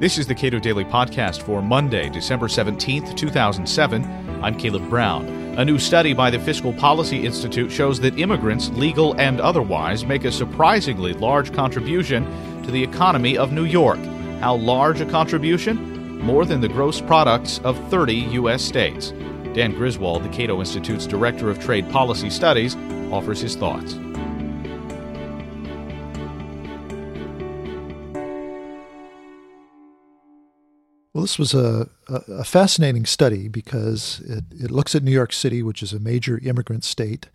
This is the Cato Daily Podcast for Monday, December 17th, 2007. I'm Caleb Brown. A new study by the Fiscal Policy Institute shows that immigrants, legal and otherwise, make a surprisingly large contribution to the economy of New York. How large a contribution? More than the gross products of 30 U.S. states. Dan Griswold, the Cato Institute's Director of Trade Policy Studies, offers his thoughts. Well, this was a, a, fascinating study because it, it looks at New York City, which is a major immigrant state.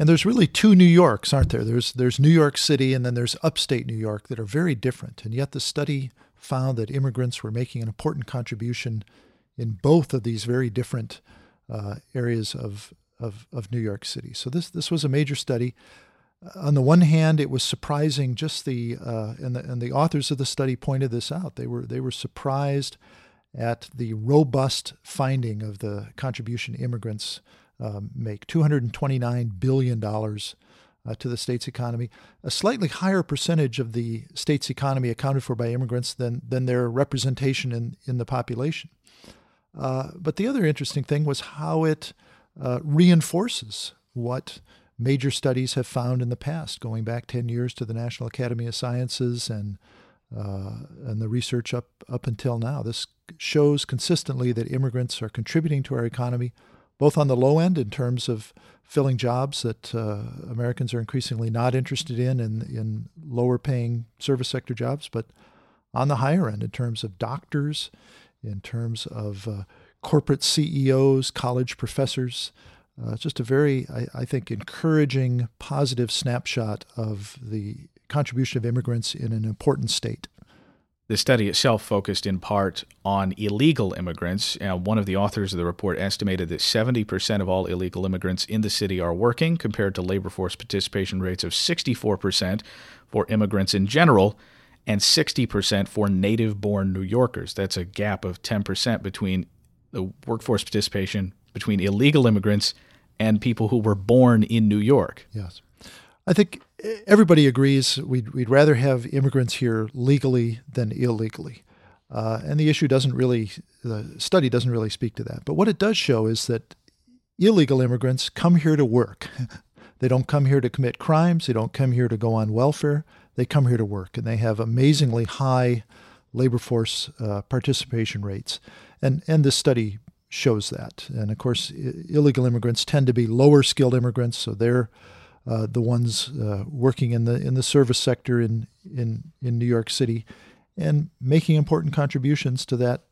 And there's really two New Yorks, aren't there? There's, there's New York City and then there's upstate New York that are very different. And yet the study found that immigrants were making an important contribution in both of these very different uh, areas of, of, of New York City. So this, this was a major study on the one hand, it was surprising. Just the uh, and the and the authors of the study pointed this out. They were they were surprised at the robust finding of the contribution immigrants um, make. Two hundred and twenty nine billion dollars uh, to the state's economy, a slightly higher percentage of the state's economy accounted for by immigrants than than their representation in in the population. Uh, but the other interesting thing was how it uh, reinforces what major studies have found in the past, going back 10 years to the National Academy of Sciences and uh, and the research up up until now. This shows consistently that immigrants are contributing to our economy, both on the low end in terms of filling jobs that uh, Americans are increasingly not interested in, in in lower paying service sector jobs, but on the higher end in terms of doctors, in terms of uh, corporate CEOs, college professors. Uh, just a very, I, I, think, encouraging, positive snapshot of the contribution of immigrants in an important state. The study itself focused in part on illegal immigrants. Uh, one of the authors of the report estimated that 70% of all illegal immigrants in the city are working, compared to labor force participation rates of 64% for immigrants in general and 60% for native born New Yorkers. That's a gap of 10% between the workforce participation between illegal immigrants and people who were born in New York. Yes. I think everybody agrees we'd, we'd rather have immigrants here legally than illegally. Uh, and the issue doesn't really, the study doesn't really speak to that. But what it does show is that illegal immigrants come here to work. they don't come here to commit crimes, they don't come here to go on welfare, they come here to work. And they have amazingly high labor force uh, participation rates. And, and this study shows that. And of course, illegal immigrants tend to be lower skilled immigrants, so they're uh, the ones uh, working in the in the service sector in in in New York City, and making important contributions to that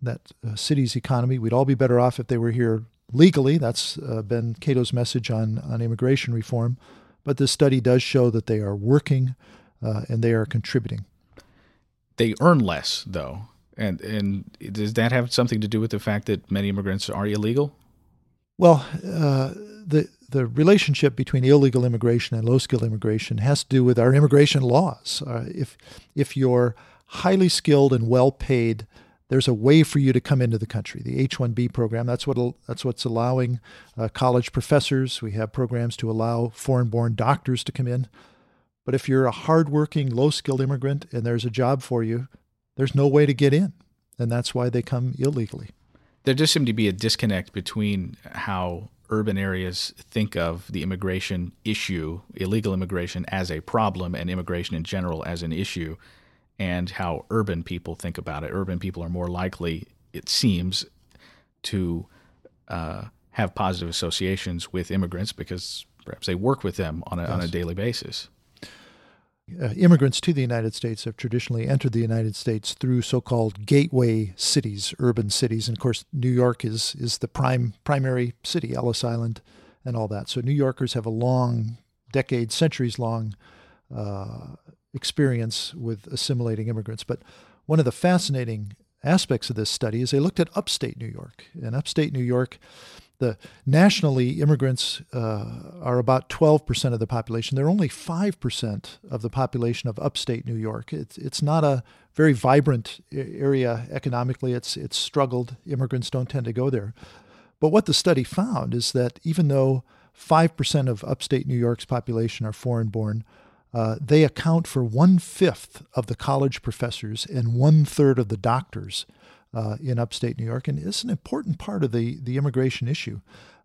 that uh, city's economy. We'd all be better off if they were here legally. That's uh, been Cato's message on on immigration reform. But this study does show that they are working uh, and they are contributing. They earn less, though. And and does that have something to do with the fact that many immigrants are illegal? Well, uh, the the relationship between illegal immigration and low skilled immigration has to do with our immigration laws. Uh, if if you're highly skilled and well paid, there's a way for you to come into the country. The H-1B program that's what that's what's allowing uh, college professors. We have programs to allow foreign-born doctors to come in. But if you're a hardworking, low-skilled immigrant and there's a job for you, there's no way to get in. And that's why they come illegally. There does seem to be a disconnect between how urban areas think of the immigration issue, illegal immigration, as a problem and immigration in general as an issue, and how urban people think about it. Urban people are more likely, it seems, to uh, have positive associations with immigrants because perhaps they work with them on a, yes. on a daily basis uh, immigrants to the United States have traditionally entered the United States through so-called gateway cities, urban cities, and of course, New York is is the prime primary city, Ellis Island, and all that. So New Yorkers have a long, decades, centuries long uh, experience with assimilating immigrants. But one of the fascinating aspects of this study is they looked at upstate New York, and upstate New York the nationally immigrants uh, are about 12% of the population. They're only 5% of the population of upstate New York. It's it's not a very vibrant area economically. It's it's struggled. Immigrants don't tend to go there. But what the study found is that even though 5% of upstate New York's population are foreign born, Uh, they account for one fifth of the college professors and one third of the doctors uh, in upstate New York, and it's an important part of the, the immigration issue.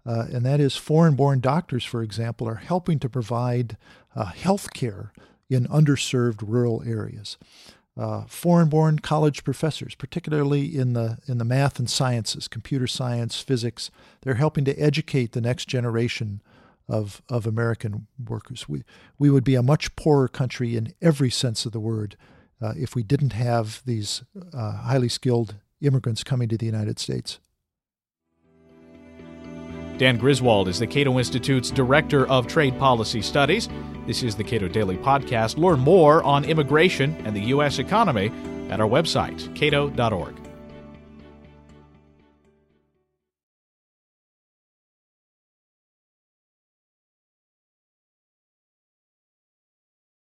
Uh, and that is foreign born doctors, for example, are helping to provide uh, health care in underserved rural areas. Uh, foreign born college professors, particularly in the, in the math and sciences, computer science, physics, they're helping to educate the next generation of, of American workers. We, we would be a much poorer country in every sense of the word uh, if we didn't have these uh, highly skilled immigrants coming to the United States. Dan Griswold is the Cato Institute's Director of Trade Policy Studies. This is the Cato Daily Podcast. Learn more on immigration and the U.S. economy at our website, cato.org.